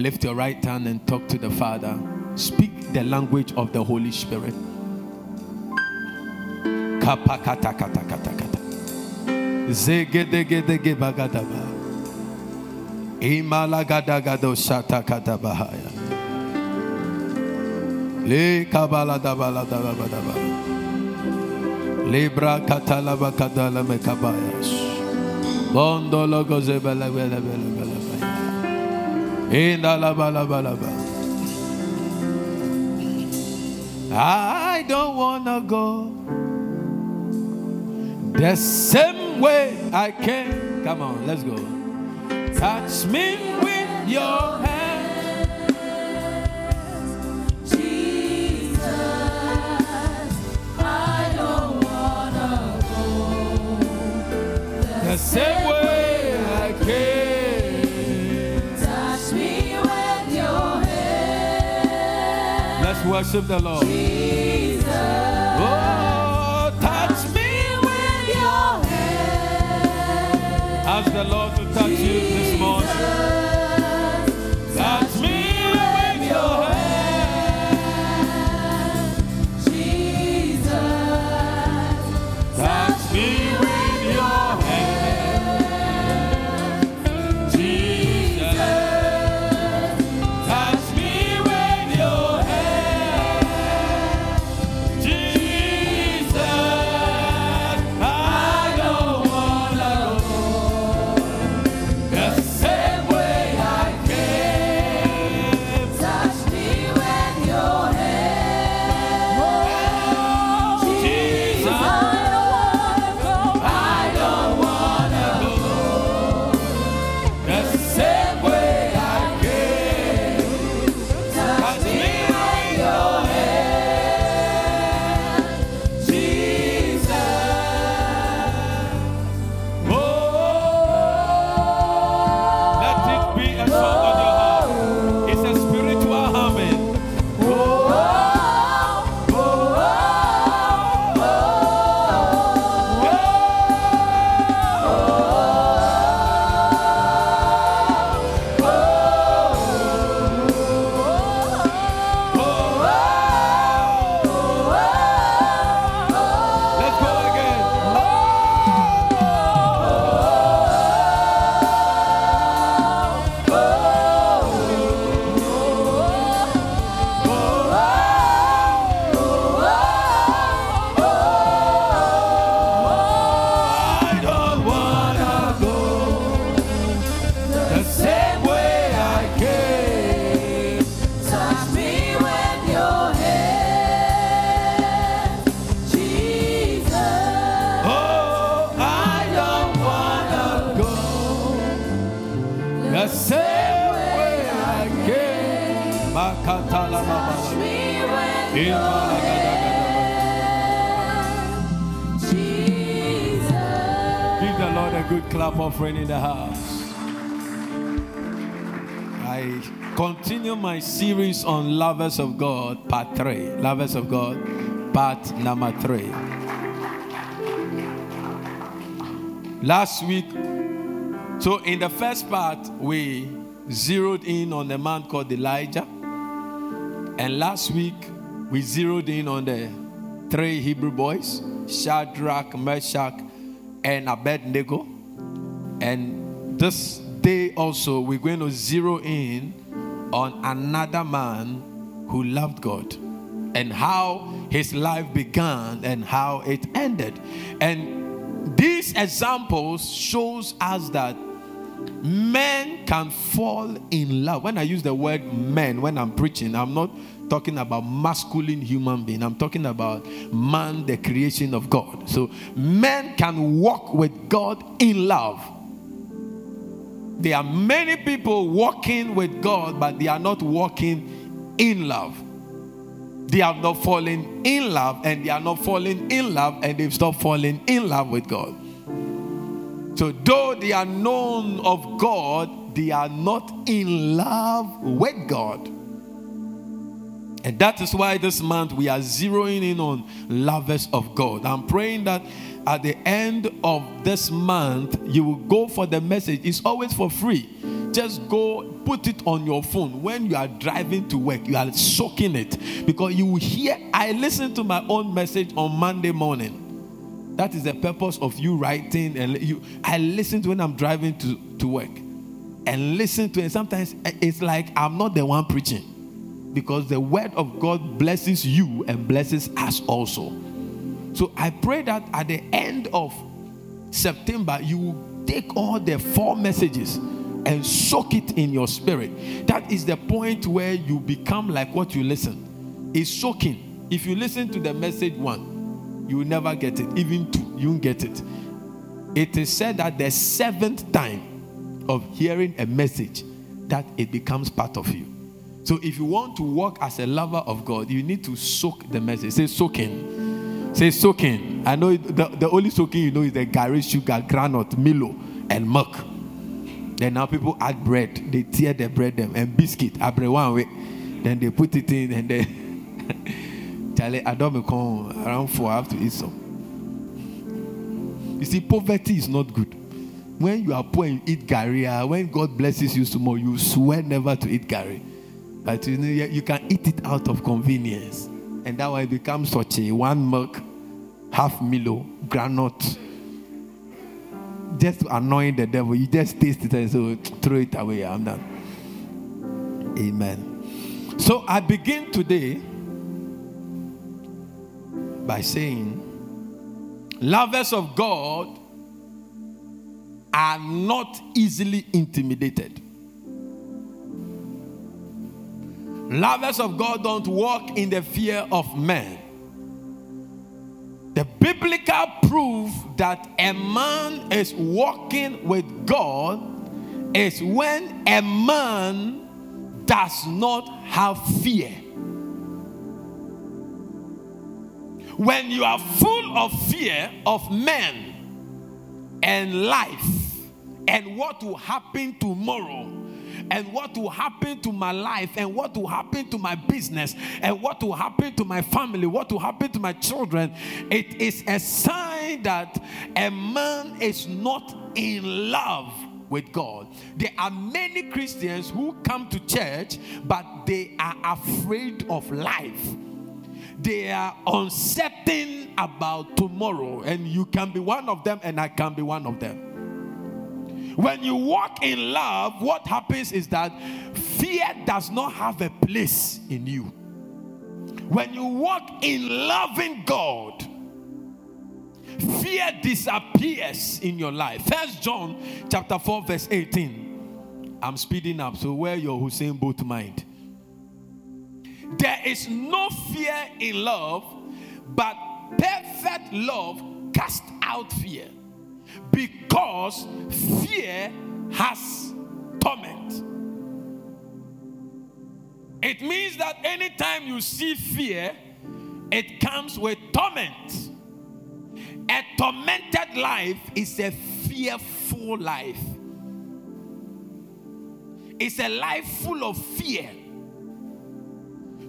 lift your right hand and talk to the Father. Speak the language of the Holy Spirit. Le kabala dabala dabala dabala. Libra katalaba kadala mekabayas. Bondo logo zebele bele bele bele I don't wanna go the same way I came. Come on, let's go. Touch me with your hand. Jesus, I don't wanna go The same way worship the Lord. Jesus. Oh, touch me. With your hand, Ask the Lord to touch you Give the Lord a good clap offering in the house. I continue my series on lovers of God, part three. Lovers of God, part number three. Last week, so in the first part, we zeroed in on a man called Elijah. And last week, we zeroed in on the three Hebrew boys Shadrach, Meshach, and Abednego. And this day also, we're going to zero in on another man who loved God and how his life began and how it ended. And these examples shows us that men can fall in love. When I use the word men, when I'm preaching, I'm not talking about masculine human being. I'm talking about man, the creation of God. So men can walk with God in love. There are many people walking with God, but they are not walking in love. They have not fallen in love, and they are not falling in love, and they've stopped falling in love with God. So, though they are known of God, they are not in love with God. And that is why this month we are zeroing in on lovers of God. I'm praying that at the end of this month, you will go for the message. It's always for free. Just go put it on your phone. When you are driving to work, you are soaking it because you will hear. I listened to my own message on Monday morning. That is the purpose of you writing. And you, I listen to when I'm driving to, to work and listen to it. Sometimes eh, it's like I'm not the one preaching because the word of God blesses you and blesses us also. So I pray that at the end of September, you will take all the four messages and soak it in your spirit. That is the point where you become like what you listen. It's soaking. If you listen to the message one, you will never get it. Even two, you won't get it. It is said that the seventh time of hearing a message, that it becomes part of you. So if you want to walk as a lover of God, you need to soak the message. Say soaking. Say soaking. I know the, the only soaking you know is the gari sugar, granite, Milo, and milk. Then now people add bread. They tear the bread them and biscuit. Abre one way. Then they put it in and then Charlie, I don't come around four. I have to eat some. You see, poverty is not good. When you are poor, you eat gari. ah, When God blesses you tomorrow, you swear never to eat gari. But you know, you can eat it out of convenience. And that way it becomes such a one milk, half Milo, granite. Just to annoy the devil. You just taste it and so throw it away. I'm done. Amen. So I begin today by saying, lovers of God are not easily intimidated. Lovers of God don't walk in the fear of man. The biblical proof that a man is walking with God is when a man does not have fear. When you are full of fear of men and life and what will happen tomorrow and what will happen to my life and what will happen to my business and what will happen to my family, what will happen to my children, it is a sign that a man is not in love with God. There are many Christians who come to church, but they are afraid of life. They are uncertain about tomorrow, and you can be one of them, and I can be one of them. When you walk in love, what happens is that fear does not have a place in you. When you walk in loving God, fear disappears in your life. First John chapter 4, verse 18. I'm speeding up, so wear your Usain Bolt mind. There is no fear in love, but perfect love casts out fear because fear has torment. It means that anytime you see fear, it comes with torment. A tormented life is a fearful life. It's a life full of fear.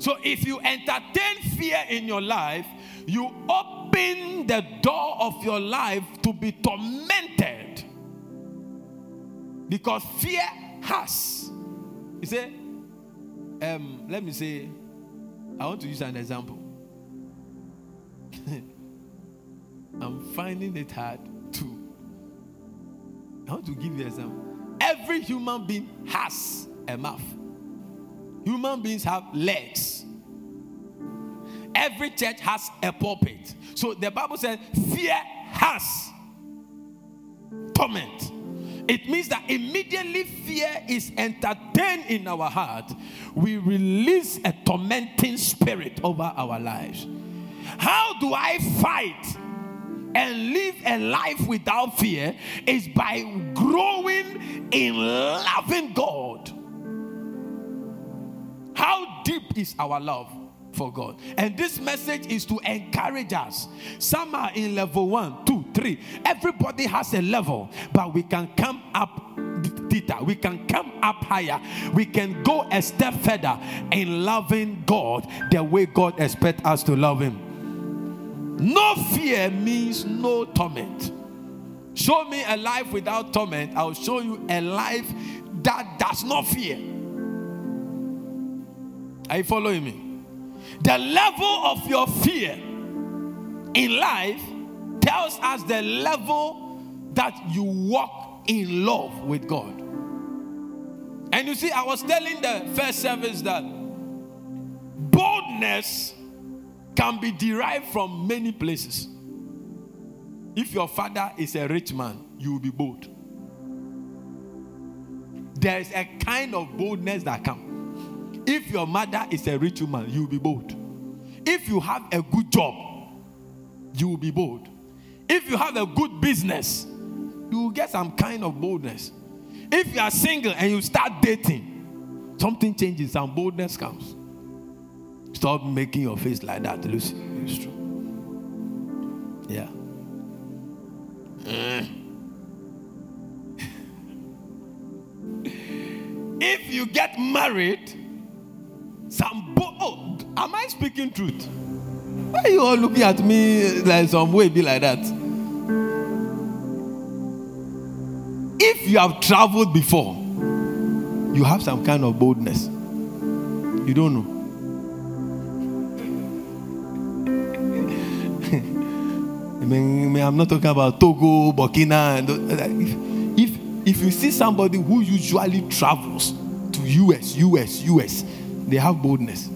So if you entertain fear in your life, you open the door of your life to be tormented. Because fear has. You say, um, let me say, I want to use an example. I'm finding it hard to. I want to give you an example. Every human being has a mouth. Human beings have legs. Every church has a pulpit. So the Bible says fear has torment. It means that immediately fear is entertained in our heart, we release a tormenting spirit over our lives. How do I fight and live a life without fear? Is by growing in loving God. How deep is our love for God? And this message is to encourage us. Some are in level one, two, three. Everybody has a level, but we can come up. The Peter. We can come up higher. We can go a step further in loving God the way God expects us to love Him. No fear means no torment. Show me a life without torment, I'll show you a life that does not fear. Are you following me? The level of your fear in life tells us the level that you walk in love with God. And you see, I was telling the first service that boldness can be derived from many places. If your father is a rich man, you will be bold. There is a kind of boldness that comes. If your mother is a rich woman, you will be bold. If you have a good job, you will be bold. If you have a good business, you will get some kind of boldness. If you are single and you start dating, something changes, some boldness comes. Stop making your face like that, Lucy. It's true. Yeah. if you get married, some bo- oh, am I speaking truth? Why are you all looking at me like some way be like that? If you have traveled before, you have some kind of boldness. You don't know. I mean, I'm not talking about Togo, Burkina. If if you see somebody who usually travels to US, US, US, they have boldness.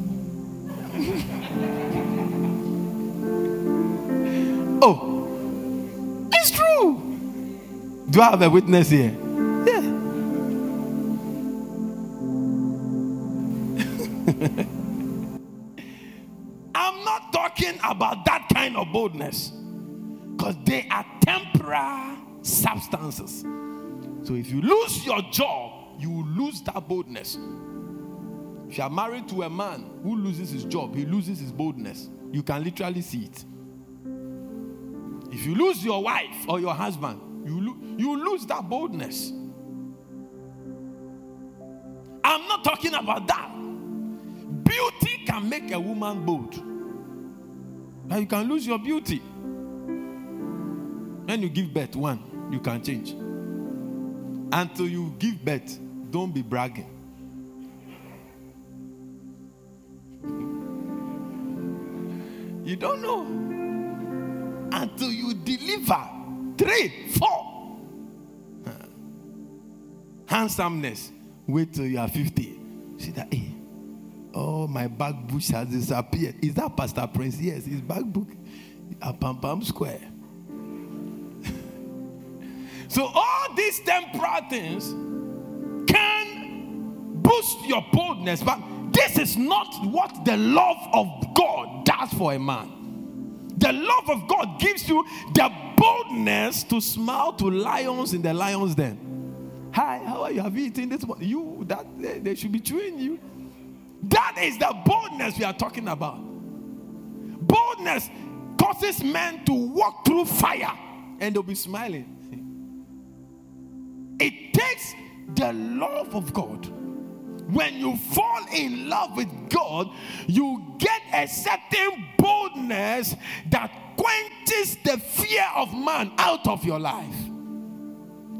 oh, it's true. Do I have a witness here? Yeah. I'm not talking about that kind of boldness because they are temporal substances. So if you lose your job, you will lose that boldness. If you are married to a man who loses his job, he loses his boldness. You can literally see it. If you lose your wife or your husband, you, lo- you lose that boldness. I'm not talking about that. Beauty can make a woman bold. But you can lose your beauty. When you give birth, one, you can change. Until you give birth, don't be bragging. You don't know. Until you deliver three, four. Handsomeness. Wait till you are 50. See that, hey, oh, my back bush has disappeared. Is that Pastor Prince? Yes, his back book at Pam Pam Square. so, all these temporal things can boost your boldness, but this is not what the love of God does for a man. The love of God gives you the boldness to smile to lions in the lion's den. Hi, how are you? Have you eaten this? morning? You that they, they should be chewing you. That is the boldness we are talking about. Boldness causes men to walk through fire and they'll be smiling. It takes the love of God. When you fall in love with God, you get a certain boldness that quenches the fear of man out of your life.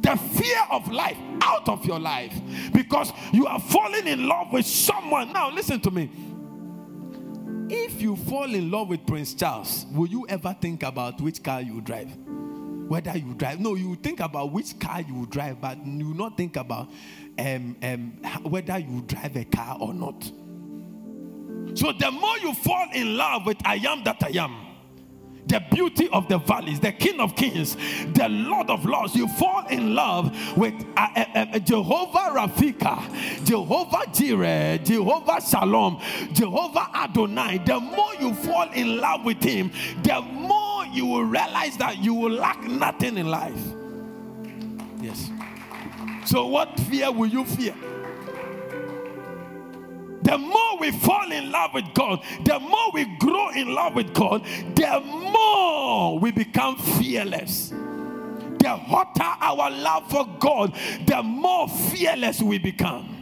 The fear of life out of your life because you are falling in love with someone. Now, listen to me. If you fall in love with Prince Charles, will you ever think about which car you drive? Whether you drive, no, you think about which car you drive, but you not think about um, um, whether you drive a car or not. So the more you fall in love with I am that I am, the beauty of the valleys, the King of Kings, the Lord of Lords. You fall in love with uh, uh, uh, Jehovah Rafika, Jehovah Jireh, Jehovah Shalom, Jehovah Adonai. The more you fall in love with Him, the more you will realize that you will lack nothing in life. Yes. So, what fear will you fear? The more we fall in love with God, the more we grow in love with God, the more we become fearless. the hotter our love for God, the more fearless we become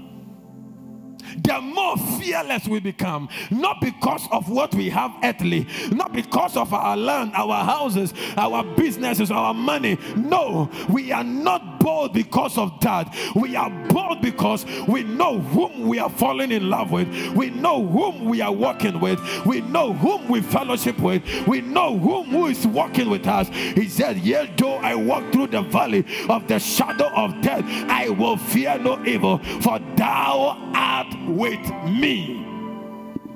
the more fearless we become. Not because of what we have earthly, not because of our land, our houses, our businesses, our money. No, we are not bold because of that. We are bold because we know whom we are falling in love with, we know whom we are working with, we know whom we fellowship with, we know whom who is walking with us. He said, Yet though I walk through the valley of the shadow of death, I will fear no evil, for thou art with me.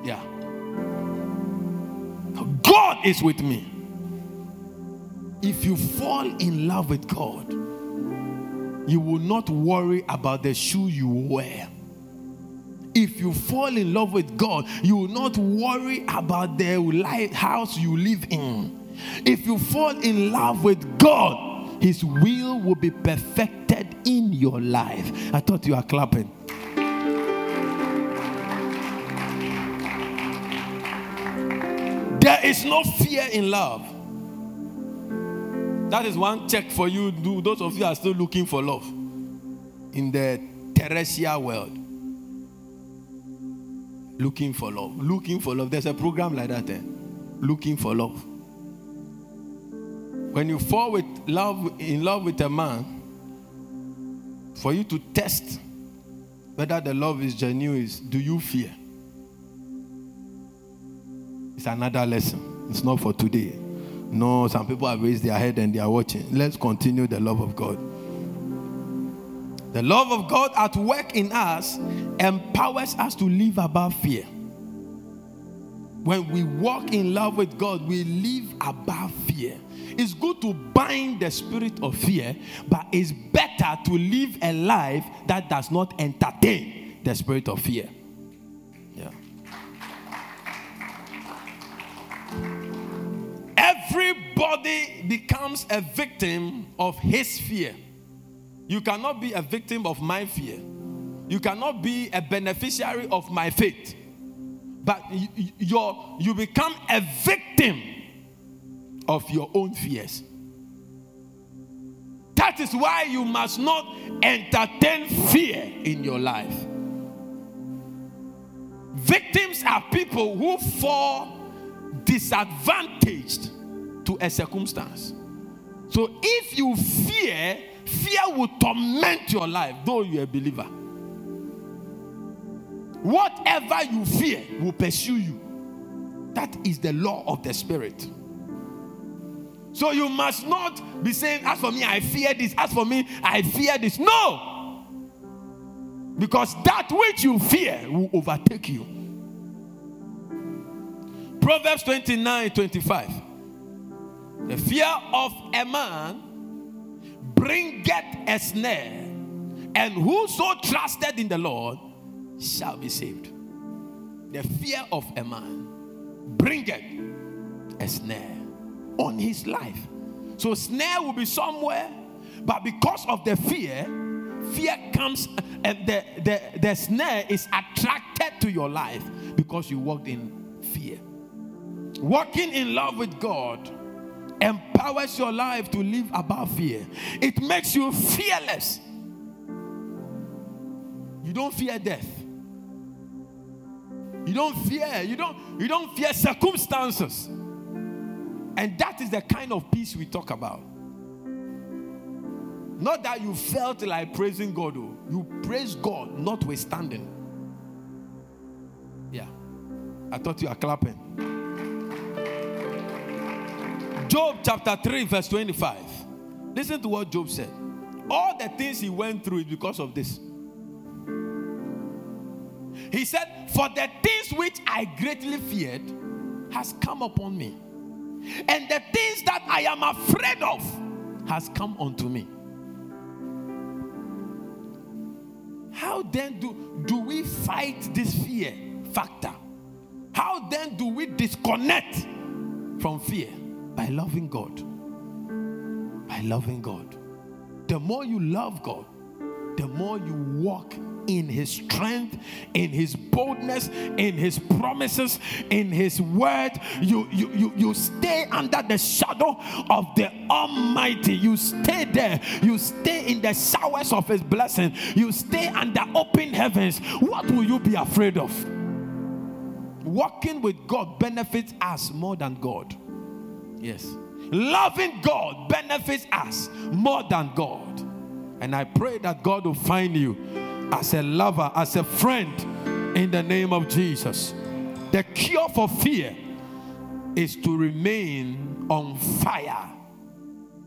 Yeah. God is with me. If you fall in love with God, you will not worry about the shoe you wear. If you fall in love with God, you will not worry about the house you live in. If you fall in love with God, His will will be perfected in your life. I thought you are clapping. There is no fear in love. That is one check for you. Do those of you are still looking for love in the terrestrial world. Looking for love. Looking for love. There's a program like that. Eh? Looking for love. When you fall with love in love with a man, for you to test whether the love is genuine, is do you fear? It's another lesson. It's not for today. No, some people have raised their head and they are watching. Let's continue the love of God. The love of God at work in us empowers us to live above fear. When we walk in love with God, we live above fear. It's good to bind the spirit of fear, but it's better to live a life that does not entertain the spirit of fear. Everybody becomes a victim of his fear. You cannot be a victim of my fear. You cannot be a beneficiary of my faith. But you, you, you become a victim of your own fears. That is why you must not entertain fear in your life. Victims are people who fall disadvantaged to a circumstance. So if you fear, fear will torment your life, though you're a believer. Whatever you fear will pursue you. That is the law of the spirit. So you must not be saying, As for me, I fear this. As for me, I fear this. No. Because that which you fear will overtake you. Proverbs 29 25. The fear of a man bringeth a snare, and whoso trusted in the Lord shall be saved. The fear of a man bringeth a snare on his life. So, snare will be somewhere, but because of the fear, fear comes and the, the, the snare is attracted to your life because you walked in fear. Walking in love with God empowers your life to live above fear. It makes you fearless. You don't fear death. You don't fear, you don't you don't fear circumstances. And that is the kind of peace we talk about. Not that you felt like praising God, oh. you praise God notwithstanding. Yeah. I thought you are clapping. Job chapter 3, verse 25. Listen to what Job said. All the things he went through is because of this. He said, For the things which I greatly feared has come upon me, and the things that I am afraid of has come unto me. How then do, do we fight this fear factor? How then do we disconnect from fear? By loving God. By loving God. The more you love God, the more you walk in his strength, in his boldness, in his promises, in his word. You, you, you, you stay under the shadow of the Almighty. You stay there. You stay in the showers of his blessing. You stay under open heavens. What will you be afraid of? Walking with God benefits us more than God. Yes. Loving God benefits us more than God. And I pray that God will find you as a lover, as a friend in the name of Jesus. The cure for fear is to remain on fire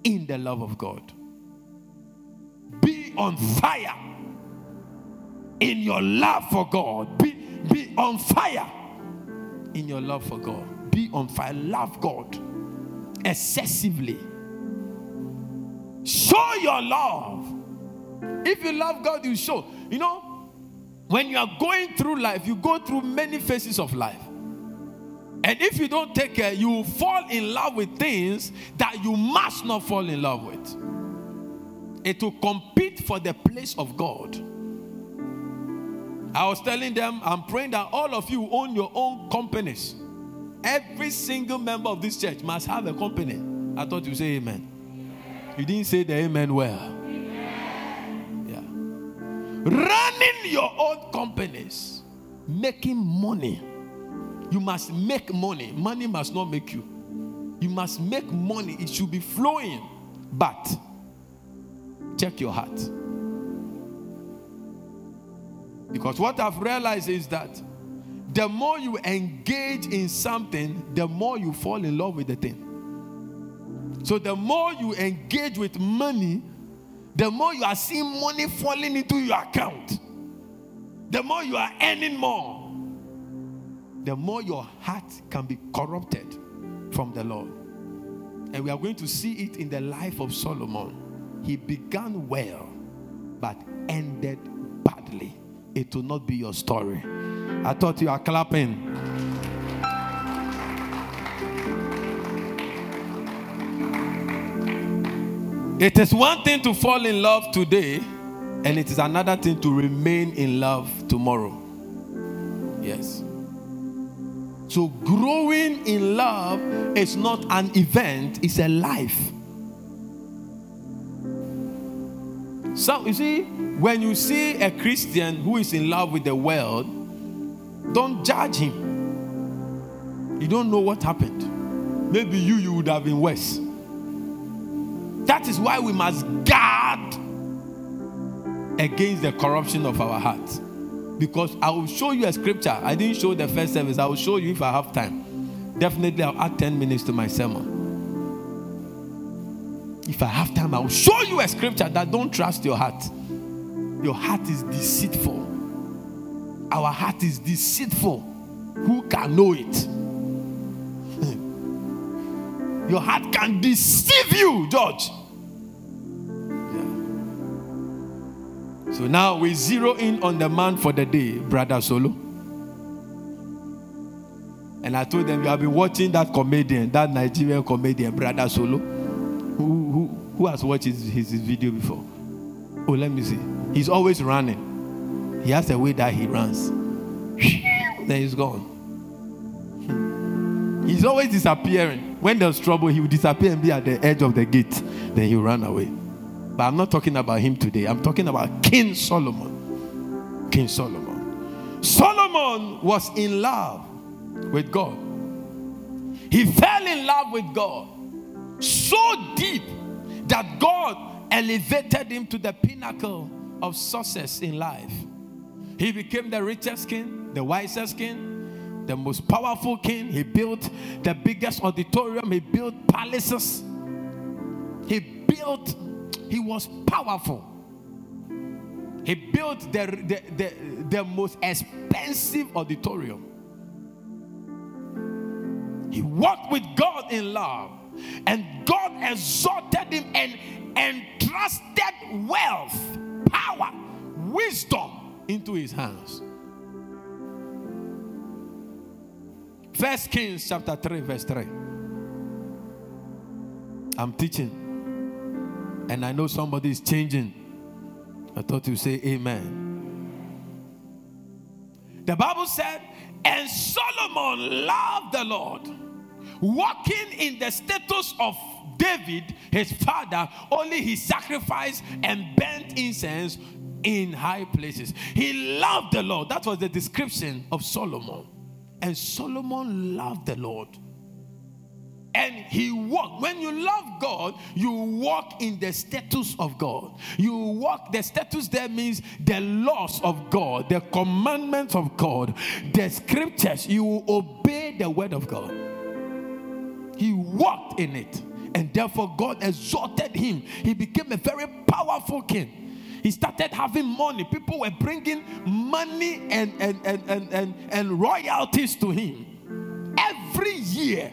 in the love of God. Be on fire in your love for God. Be, be on fire in your love for God. Be on fire. Love God excessively. Show your love. If you love God, you show. You know, when you are going through life, you go through many phases of life. And if you don't take care, you fall in love with things that you must not fall in love with. It will compete for the place of God. I was telling them, I'm praying that all of you own your own companies. Every single member of this church must have a company. I thought you say amen. You didn't say the amen well. Yeah. Running your own companies, making money. You must make money. Money must not make you. You must make money. It should be flowing. But check your heart. Because what I've realized is that the more you engage in something, the more you fall in love with the thing. So the more you engage with money, the more you are seeing money falling into your account. The more you are earning more, the more your heart can be corrupted from the Lord. And we are going to see it in the life of Solomon. He began well, but ended badly. It will not be your story. I thought you are clapping. It is one thing to fall in love today, and it is another thing to remain in love tomorrow. Yes. So, growing in love is not an event, it's a life. So, you see, when you see a Christian who is in love with the world, don't judge him. You don't know what happened. Maybe you, you would have been worse. That is why we must guard against the corruption of our hearts. Because I will show you a scripture. I didn't show the first service. I will show you if I have time. Definitely, I'll add 10 minutes to my sermon. If I have time, I will show you a scripture that don't trust your heart. Your heart is deceitful. Our heart is deceitful. Who can know it? Your heart can deceive you, George. Yeah. So now we zero in on the man for the day, Brother Solo. And I told them, You have been watching that comedian, that Nigerian comedian, Brother Solo. Who, who, who has watched his, his, his video before? Oh, let me see. He's always running. He has a way that he runs. then he's gone. Hmm. He's always disappearing. When there's trouble, he will disappear and be at the edge of the gate. Then he'll run away. But I'm not talking about him today. I'm talking about King Solomon. King Solomon. Solomon was in love with God. He fell in love with God so deep that God elevated him to the pinnacle of success in life. He became the richest king, the wisest king, the most powerful king. He built the biggest auditorium, he built palaces. He built, he was powerful. He built the, the, the, the most expensive auditorium. He walked with God in love, and God exalted him and entrusted wealth, power, wisdom into his hands. First Kings chapter 3, verse 3. I'm teaching, and I know somebody is changing. I thought you say amen. The Bible said, and Solomon loved the Lord, walking in the status of David, his father, only he sacrificed and burnt incense in high places. He loved the Lord. That was the description of Solomon. And Solomon loved the Lord. And he walked. When you love God, you walk in the status of God. You walk, the status there means the laws of God, the commandments of God, the scriptures. You obey the word of God. He walked in it. And therefore, God exalted him. He became a very powerful king. He started having money. People were bringing money and, and, and, and, and, and royalties to him. Every year,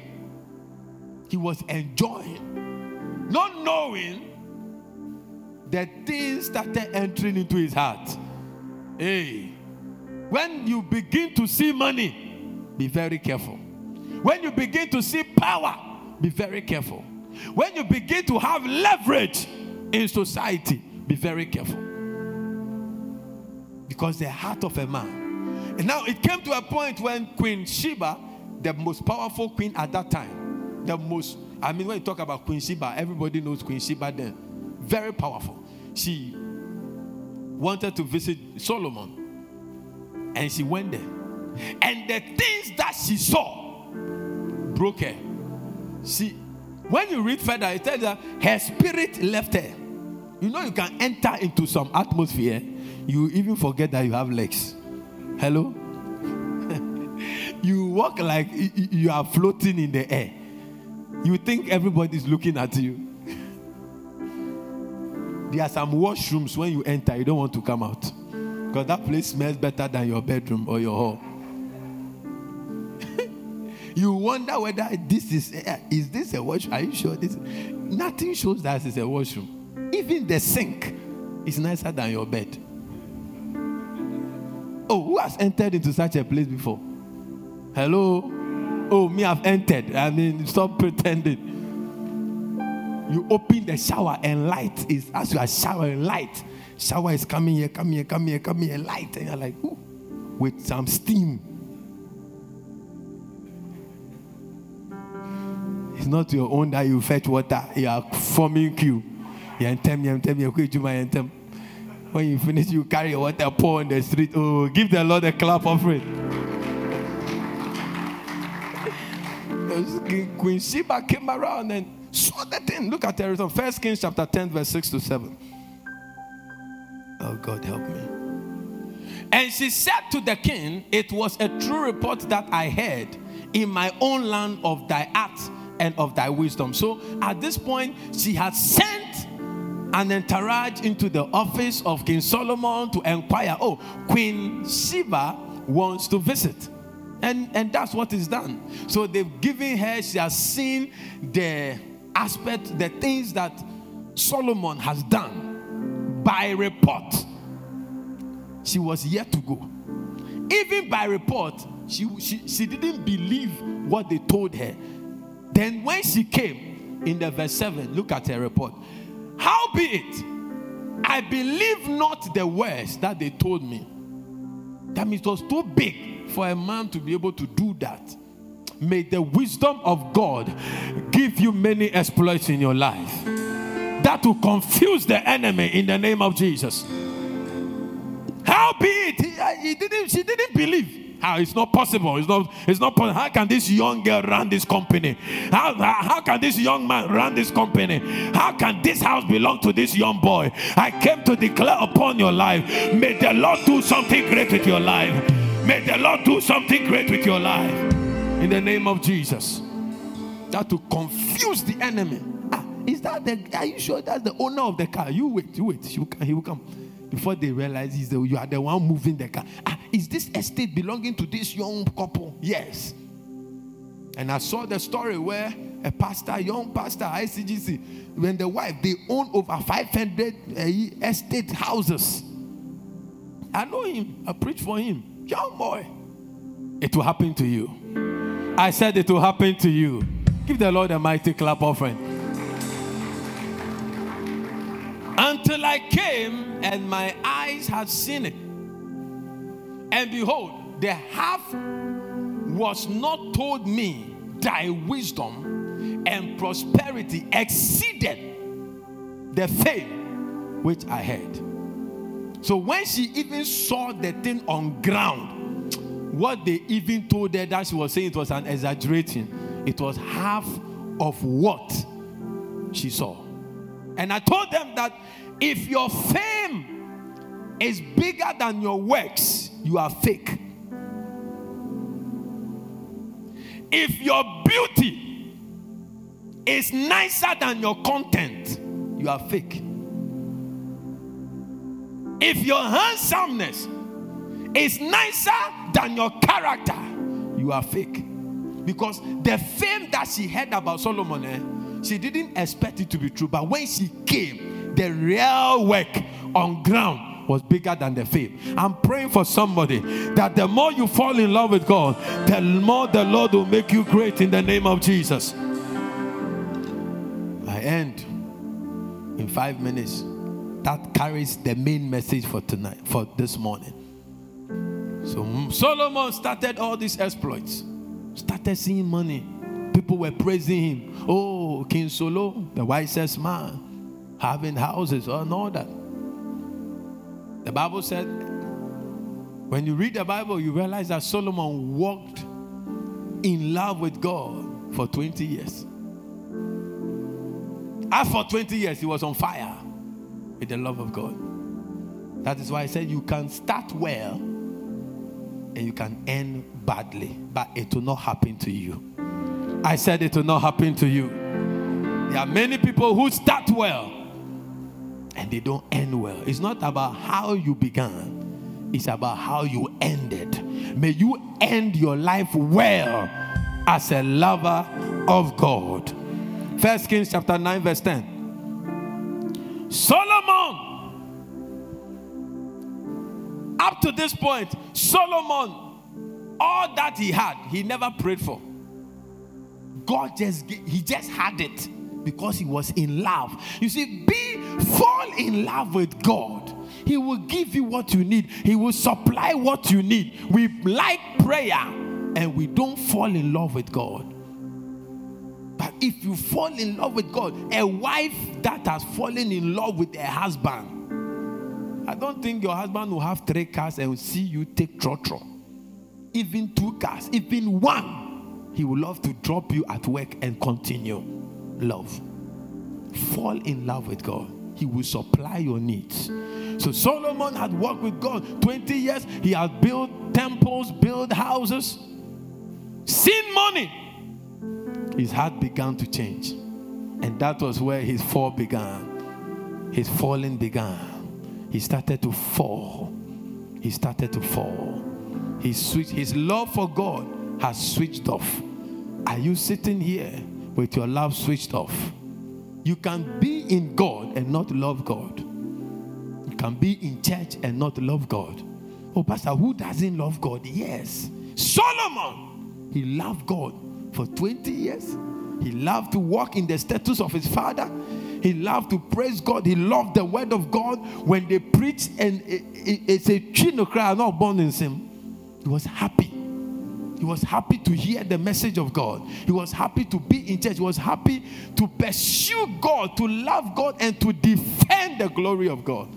he was enjoying, not knowing that things started entering into his heart. Hey, when you begin to see money, be very careful. When you begin to see power, be very careful. When you begin to have leverage in society, be very careful. Because the heart of a man. And now it came to a point when Queen Sheba, the most powerful queen at that time, the most, I mean, when you talk about Queen Sheba, everybody knows Queen Sheba then. Very powerful. She wanted to visit Solomon. And she went there. And the things that she saw broke her. She, when you read further, it tells her her spirit left her. You know, you can enter into some atmosphere, you even forget that you have legs. Hello? you walk like you are floating in the air. You think everybody's looking at you. There are some washrooms when you enter, you don't want to come out. Because that place smells better than your bedroom or your hall. you wonder whether this is eh, is this a washroom? Are you sure this? Nothing shows that it's a washroom. Even the sink is nicer than your bed. Oh, who has entered into such a place before? Hello? Oh, me, I've entered. I mean, stop pretending. You open the shower and light is as you are showering, light. Shower is coming here, come here, come here, come here, light. And you're like, ooh, with some steam. It's not your own that you fetch water. You are forming queue. Tell me, tell me, when you finish, you carry your water, pour on the street. Oh, give the Lord a clap of offering. Queen Sheba came around and saw the thing. Look at everything. First Kings chapter 10, verse 6 to 7. Oh, God, help me. And she said to the king, It was a true report that I heard in my own land of thy art and of thy wisdom. So at this point, she had sent an entourage into the office of King Solomon to inquire, Oh, Queen Sheba wants to visit. And, and that's what is done. So they've given her, she has seen the aspect, the things that Solomon has done by report. She was yet to go. Even by report, she, she, she didn't believe what they told her. Then when she came in the verse 7, look at her report. How be it? I believe not the words that they told me. That means it was too big for a man to be able to do that. May the wisdom of God give you many exploits in your life. That will confuse the enemy in the name of Jesus. How be it? He, he didn't, she didn't believe. How it's not possible. It's not. It's not possible. How can this young girl run this company? How, how how can this young man run this company? How can this house belong to this young boy? I came to declare upon your life. May the Lord do something great with your life. May the Lord do something great with your life. In the name of Jesus. That to confuse the enemy. Ah, is that the? Are you sure that's the owner of the car? You wait. You wait. He will come. Before they realize he's the, you are the one moving the car. Ah, is this estate belonging to this young couple? Yes. And I saw the story where a pastor, young pastor, ICGC, when the wife, they own over 500 uh, estate houses. I know him. I preach for him. Young boy. It will happen to you. I said it will happen to you. Give the Lord a mighty clap offering. Until I came and my eyes had seen it. And behold, the half was not told me thy wisdom and prosperity exceeded the fame which I had. So when she even saw the thing on ground, what they even told her that she was saying it was an exaggerating. It was half of what she saw. And I told them that if your fame is bigger than your works, you are fake. If your beauty is nicer than your content, you are fake. If your handsomeness is nicer than your character, you are fake. Because the fame that she heard about Solomon, eh, she didn't expect it to be true. But when she came, the real work on ground was bigger than the fame. I'm praying for somebody that the more you fall in love with God, the more the Lord will make you great in the name of Jesus. I end in five minutes. That carries the main message for tonight, for this morning. So Solomon started all these exploits, started seeing money. People were praising him. Oh, King Solo, the wisest man, having houses and all that. The Bible said, when you read the Bible, you realize that Solomon walked in love with God for 20 years. As for 20 years, he was on fire with the love of God. That is why I said you can start well and you can end badly, but it will not happen to you. I said it will not happen to you. There are many people who start well and they don't end well. It's not about how you began, it's about how you ended. May you end your life well as a lover of God. First Kings chapter 9, verse 10. Solomon, up to this point, Solomon, all that he had, he never prayed for. God just he just had it because he was in love. You see, be fall in love with God. He will give you what you need. He will supply what you need. We like prayer and we don't fall in love with God. But if you fall in love with God, a wife that has fallen in love with her husband, I don't think your husband will have three cars and will see you take trotro. Even two cars, even one, he will love to drop you at work and continue. Love. Fall in love with God. He will supply your needs. So Solomon had worked with God 20 years. He had built temples, built houses, seen money his heart began to change. And that was where his fall began. His falling began. He started to fall. He started to fall. He switched, his love for God has switched off. Are you sitting here with your love switched off? You can be in God and not love God. You can be in church and not love God. Oh, Pastor, who doesn't love God? Yes. Solomon, he loved God for 20 years. He loved to walk in the status of his father. He loved to praise God. He loved the word of God. When they preached and it- it- it's a chino cry, not born in him, he was happy. He was happy to hear the message of God. He was happy to be in church. He was happy to pursue God, to love God, and to defend the glory of God.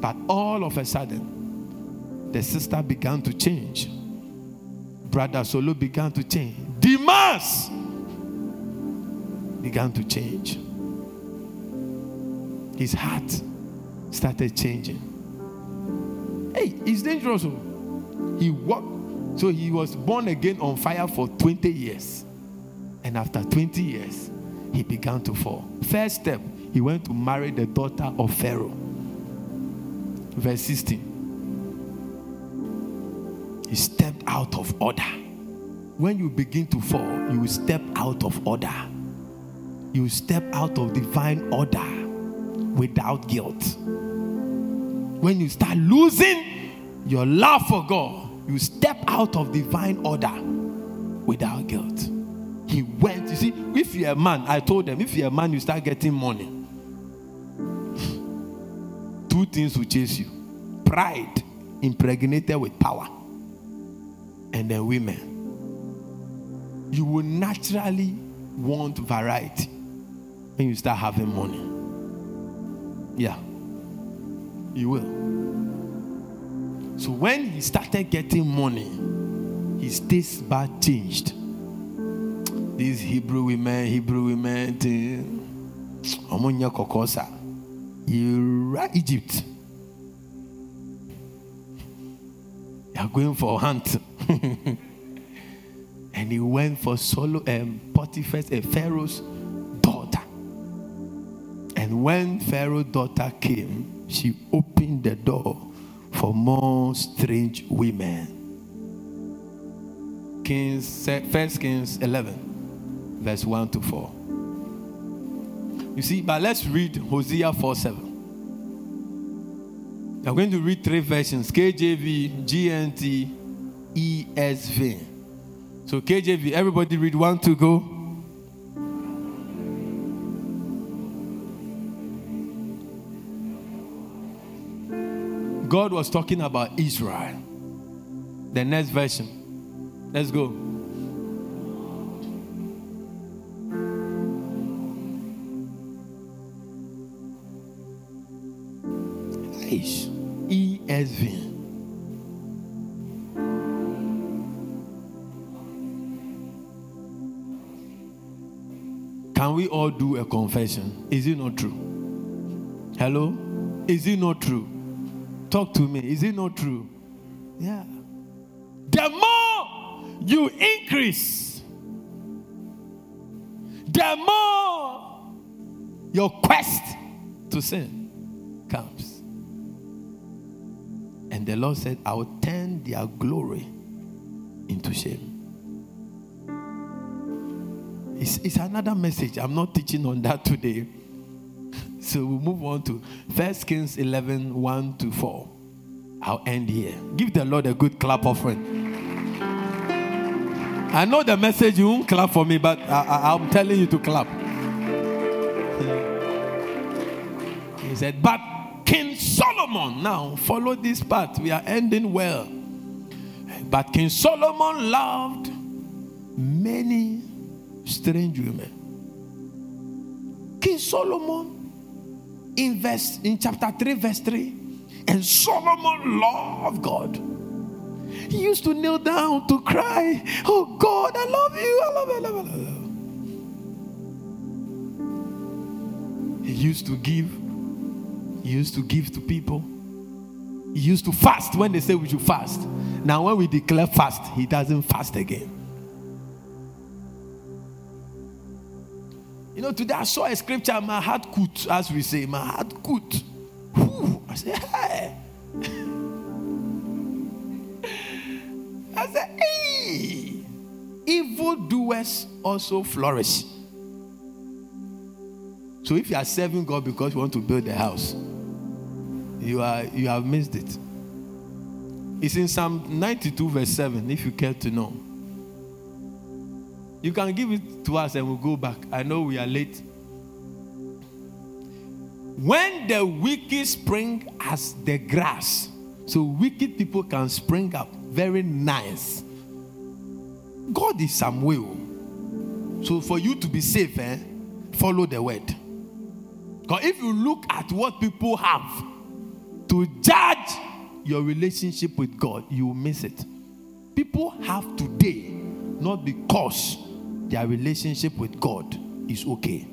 But all of a sudden, the sister began to change. Brother Solo began to change. Demas began to change. His heart started changing. Hey, it's dangerous. oh. He walked, so he was born again on fire for 20 years. And after 20 years, he began to fall. First step, he went to marry the daughter of Pharaoh. Verse 16. He stepped out of order. When you begin to fall, you step out of order. You step out of divine order without guilt. When you start losing your love for God, you step out of divine order without guilt. He went, you see, if you're a man, I told them, if you're a man, you start getting money. Two things will chase you pride impregnated with power. and then women. You will naturally want variety when you start having money. Yeah. You will. So when he started getting money, his taste bud changed. These Hebrew women, Hebrew women. Omonya kokosa. Egypt. You are going for a hunt. and he went for Solo um, Potiphar's, a Pharaoh's daughter. And when Pharaoh's daughter came, she opened the door for more strange women. Kings, First Kings 11, verse 1 to 4. You see, but let's read Hosea 4 7. I'm going to read three versions KJV, GNT, ESV. So, KJV, everybody read one to go. God was talking about Israel. The next version. Let's go. ESV. Can we all do a confession? Is it not true? Hello? Is it not true? Talk to me. Is it not true? Yeah. The more you increase, the more your quest to sin comes. And the Lord said, I will turn their glory into shame. It's, it's another message. I'm not teaching on that today. So we'll move on to 1 Kings 11 1 to 4. I'll end here. Give the Lord a good clap offering. I know the message you won't clap for me, but I, am telling you to clap. He said, But King Solomon, now follow this part. We are ending well. But King Solomon loved many strange women. King Solomon in verse in chapter 3, verse 3. And Solomon loved God. He used to kneel down to cry, Oh God, I love you, I love you, I love you, I love you. He used to give, he used to give to people. He used to fast when they say we should fast. Now, when we declare fast, he doesn't fast again. You know, today I saw a scripture, my heart could, as we say, my heart could. Whew. I said, hey. I said, hey. Evil doers also flourish. So if you are serving God because you want to build a house, you are you have missed it. It's in Psalm 92, verse 7, if you care to know. You can give it to us and we'll go back. I know we are late. When the wicked spring as the grass, so wicked people can spring up very nice. God is some will. So for you to be safe, eh, follow the word. Because if you look at what people have to judge your relationship with God, you will miss it. People have today, not because their relationship with God is okay.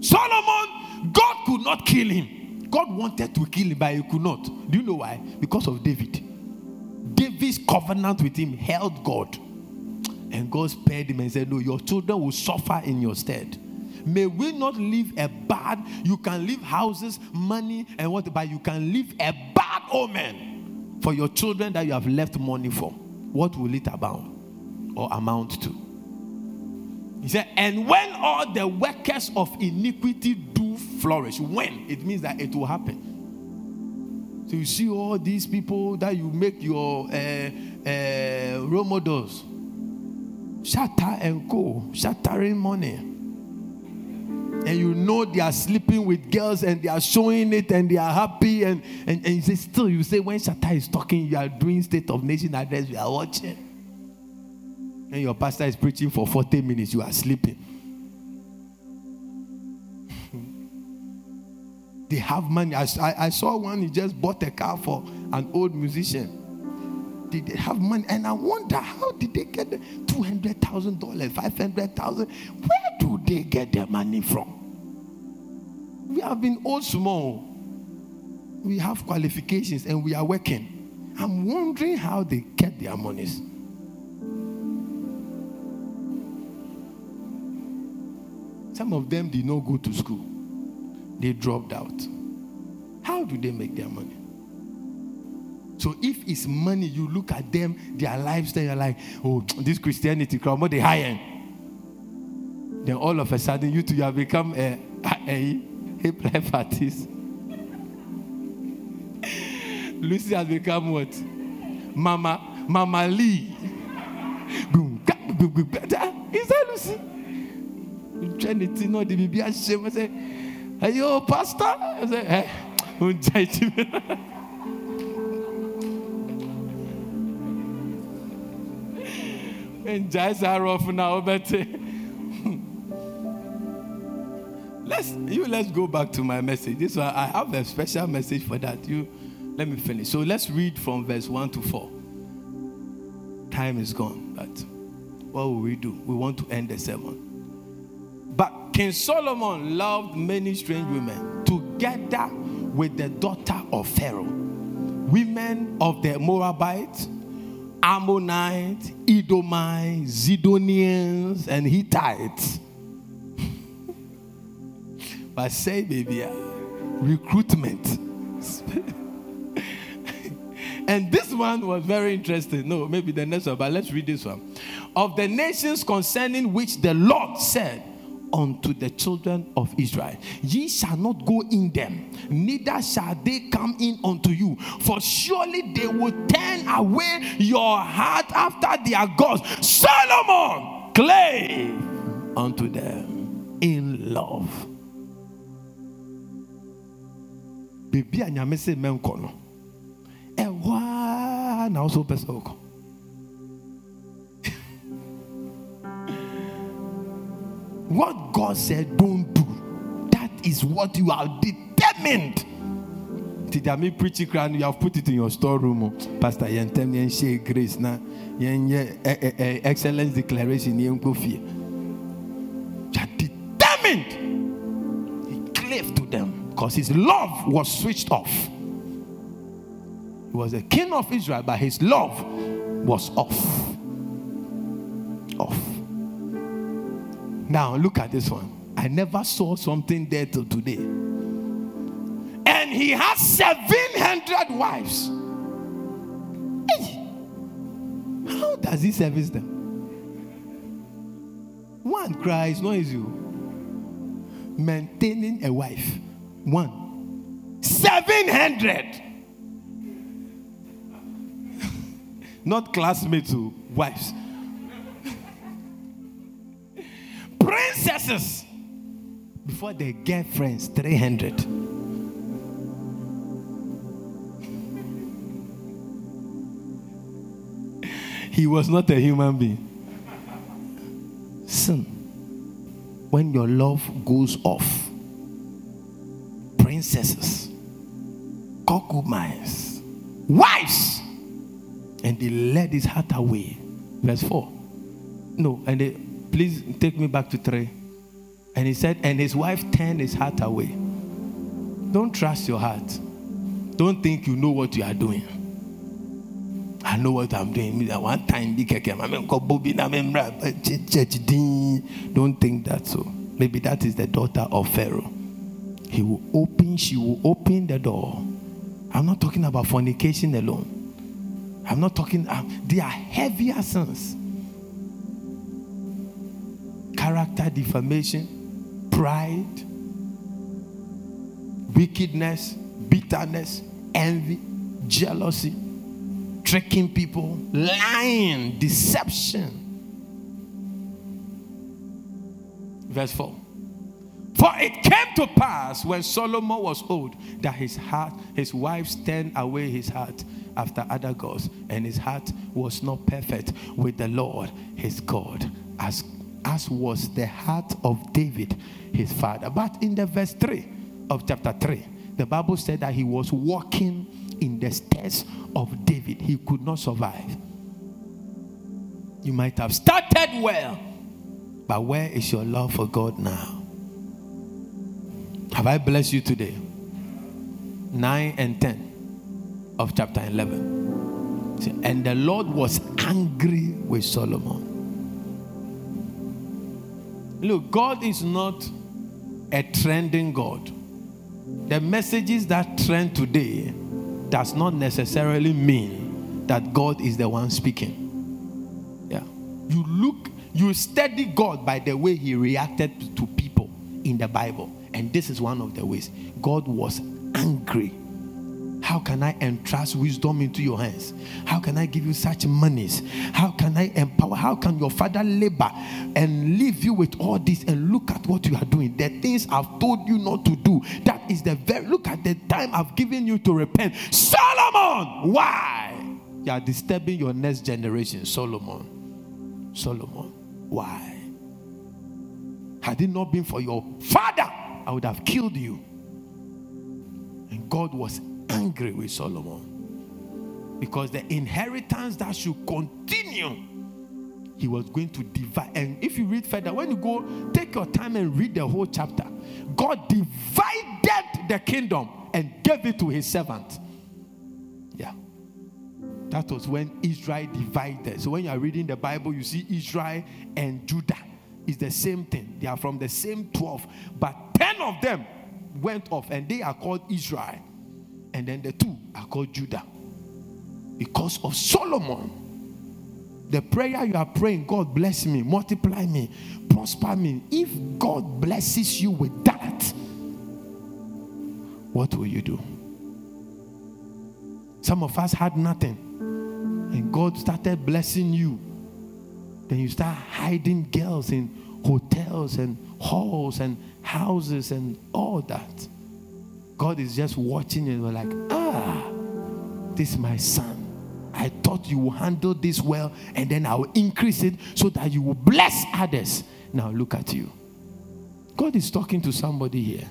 Solomon, God could not kill him. God wanted to kill him, but he could not. Do you know why? Because of David. David's covenant with him held God. And God spared him and said, No, your children will suffer in your stead. May we not live a bad, you can leave houses, money, and what, but you can leave a bad omen for your children that you have left money for. What will it abound or amount to? He said, and when all the workers of iniquity do flourish, when it means that it will happen. So you see all these people that you make your uh, uh, role models, shatter and go, shattering money. And you know they are sleeping with girls and they are showing it and they are happy. And, and, and you say, still, you say, when Shatta is talking, you are doing State of Nation address, we are watching. And your pastor is preaching for 40 minutes, you are sleeping. they have money. I, I, saw one, he just bought a car for an old musician. Did they have money? And I wonder how did they get the $200,000, $500,000? Where do they get their money from? We have been old small. We have qualifications and we are working. I'm wondering how they get their monies. Some of them did not go to school, they dropped out. How do they make their money? So if it's money, you look at them, their lifestyle, you're like, oh, this Christianity crowd, what they high end. Then all of a sudden, you two have become eh, eh, a, a hip life artist. Lucy has become what? Mama, Mama Lee. Is that Lucy? Trinity, no, the baby shame. I say, hey, yo, pastor. I say, hey, don't judge me. And judge are off now, but let's you let's go back to my message. This one I have a special message for that. You let me finish. So let's read from verse one to four. Time is gone, but what will we do? We want to end the sermon. King Solomon loved many strange women together with the daughter of Pharaoh, women of the Moabites, Ammonites, Edomites, Zidonians, and Hittites. but say, baby, ah, recruitment. And this one was very interesting. No, maybe the next one, but let's read this one. Of the nations concerning which the Lord said unto the children of Israel, Ye shall not go in them, neither shall they come in unto you, for surely they will turn away your heart after their gods. Solomon clave unto them in love. Baby, a nyame sɛ mɛnkɔ no ɛhɔ ara na ɔso pɛ what god said don't do that is what you are determined Did I mean preaching crown? You have put it in your storeroom, oh. Pastor. Yen tell me share grace na yen excellence declaration yen go fear. You are determined. He clave to them because his love was switched off. He was a king of Israel, but his love was off. Off. Now look at this one. I never saw something there till today. And he has 700 wives. Hey! How does he service them? One cries, no is you. Maintaining a wife. One. 700. not classmates, oh, wives. Before they get friends, 300. He was not a human being. Sin. When your love goes off, princesses, concubines, wives, and they led his heart away. Verse 4. No, and they, please take me back to 3. And he said, and his wife turned his heart away. Don't trust your heart. Don't think you know what you are doing. I know what I'm doing. That One time. Don't think that so. Maybe that is the daughter of Pharaoh. He will open, she will open the door. I'm not talking about fornication alone. I'm not talking, um, they are heavier sins. Character defamation, pride, wickedness, bitterness, envy, jealousy, tricking people, lying, deception. Verse 4. For it came to pass when Solomon was old that his heart, his wives turned away his heart after other gods, and his heart was not perfect with the Lord his God, as, as was the heart of David his father. But in the verse 3 of chapter 3, the Bible said that he was walking in the steps of David. He could not survive. You might have started well, but where is your love for God now? Have I blessed you today? 9 and 10 of chapter 11. And the Lord was angry with Solomon. Look, God is not a trending God. The messages that trend today does not necessarily mean that God is the one speaking. Yeah. You look, you study God by the way he reacted to people in the Bible. And this is one of the ways. God was angry. How can I entrust wisdom into your hands? How can I give you such monies? How can I empower? How can your father labor and leave you with all this and look at what you are doing? The things I've told you not to do. That is the very look at the time I've given you to repent. Solomon, why? You are disturbing your next generation. Solomon. Solomon, why? Had it not been for your father, I would have killed you. And God was angry with Solomon because the inheritance that should continue, he was going to divide. And if you read further, when you go, take your time and read the whole chapter. God divided the kingdom and gave it to his servant. Yeah. That was when Israel divided. So when you are reading the Bible, you see Israel and Judah. It's the same thing. They are from the same 12, but 10 of them went off and they are called Israel. And then the two are called Judah. Because of Solomon. The prayer you are praying, God bless me, multiply me, prosper me. If God blesses you with that, what will you do? Some of us had nothing, and God started blessing you. Then you start hiding girls in hotels and halls and houses and all that. God is just watching and we're like, ah, this is my son. I thought you will handle this well, and then I will increase it so that you will bless others. Now look at you. God is talking to somebody here.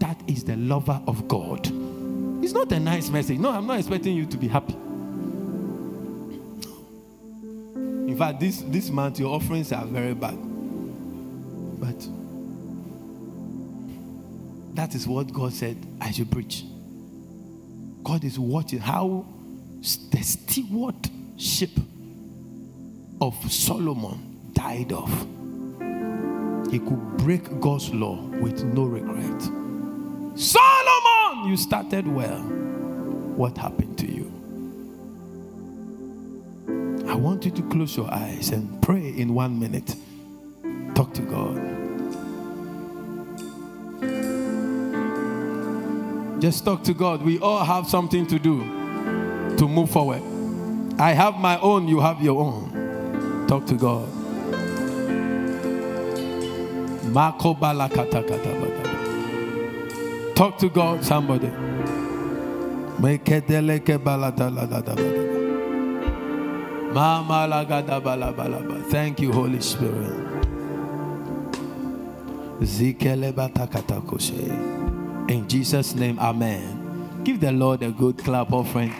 That is the lover of God. It's not a nice message. No, I'm not expecting you to be happy. In fact, this, this month your offerings are very bad. But that is what God said I should preach. God is watching how the stewardship of Solomon died off. He could break God's law with no regret. Solomon, you started well. What happened to you? I want you to close your eyes and pray in one minute. Talk to God. Just talk to God. We all have something to do to move forward. I have my own, you have your own. Talk to God. Talk to God, somebody. Thank you, Holy Spirit. Zikele batakata koshe. In Jesus' name, amen. Give the Lord a good clap offering.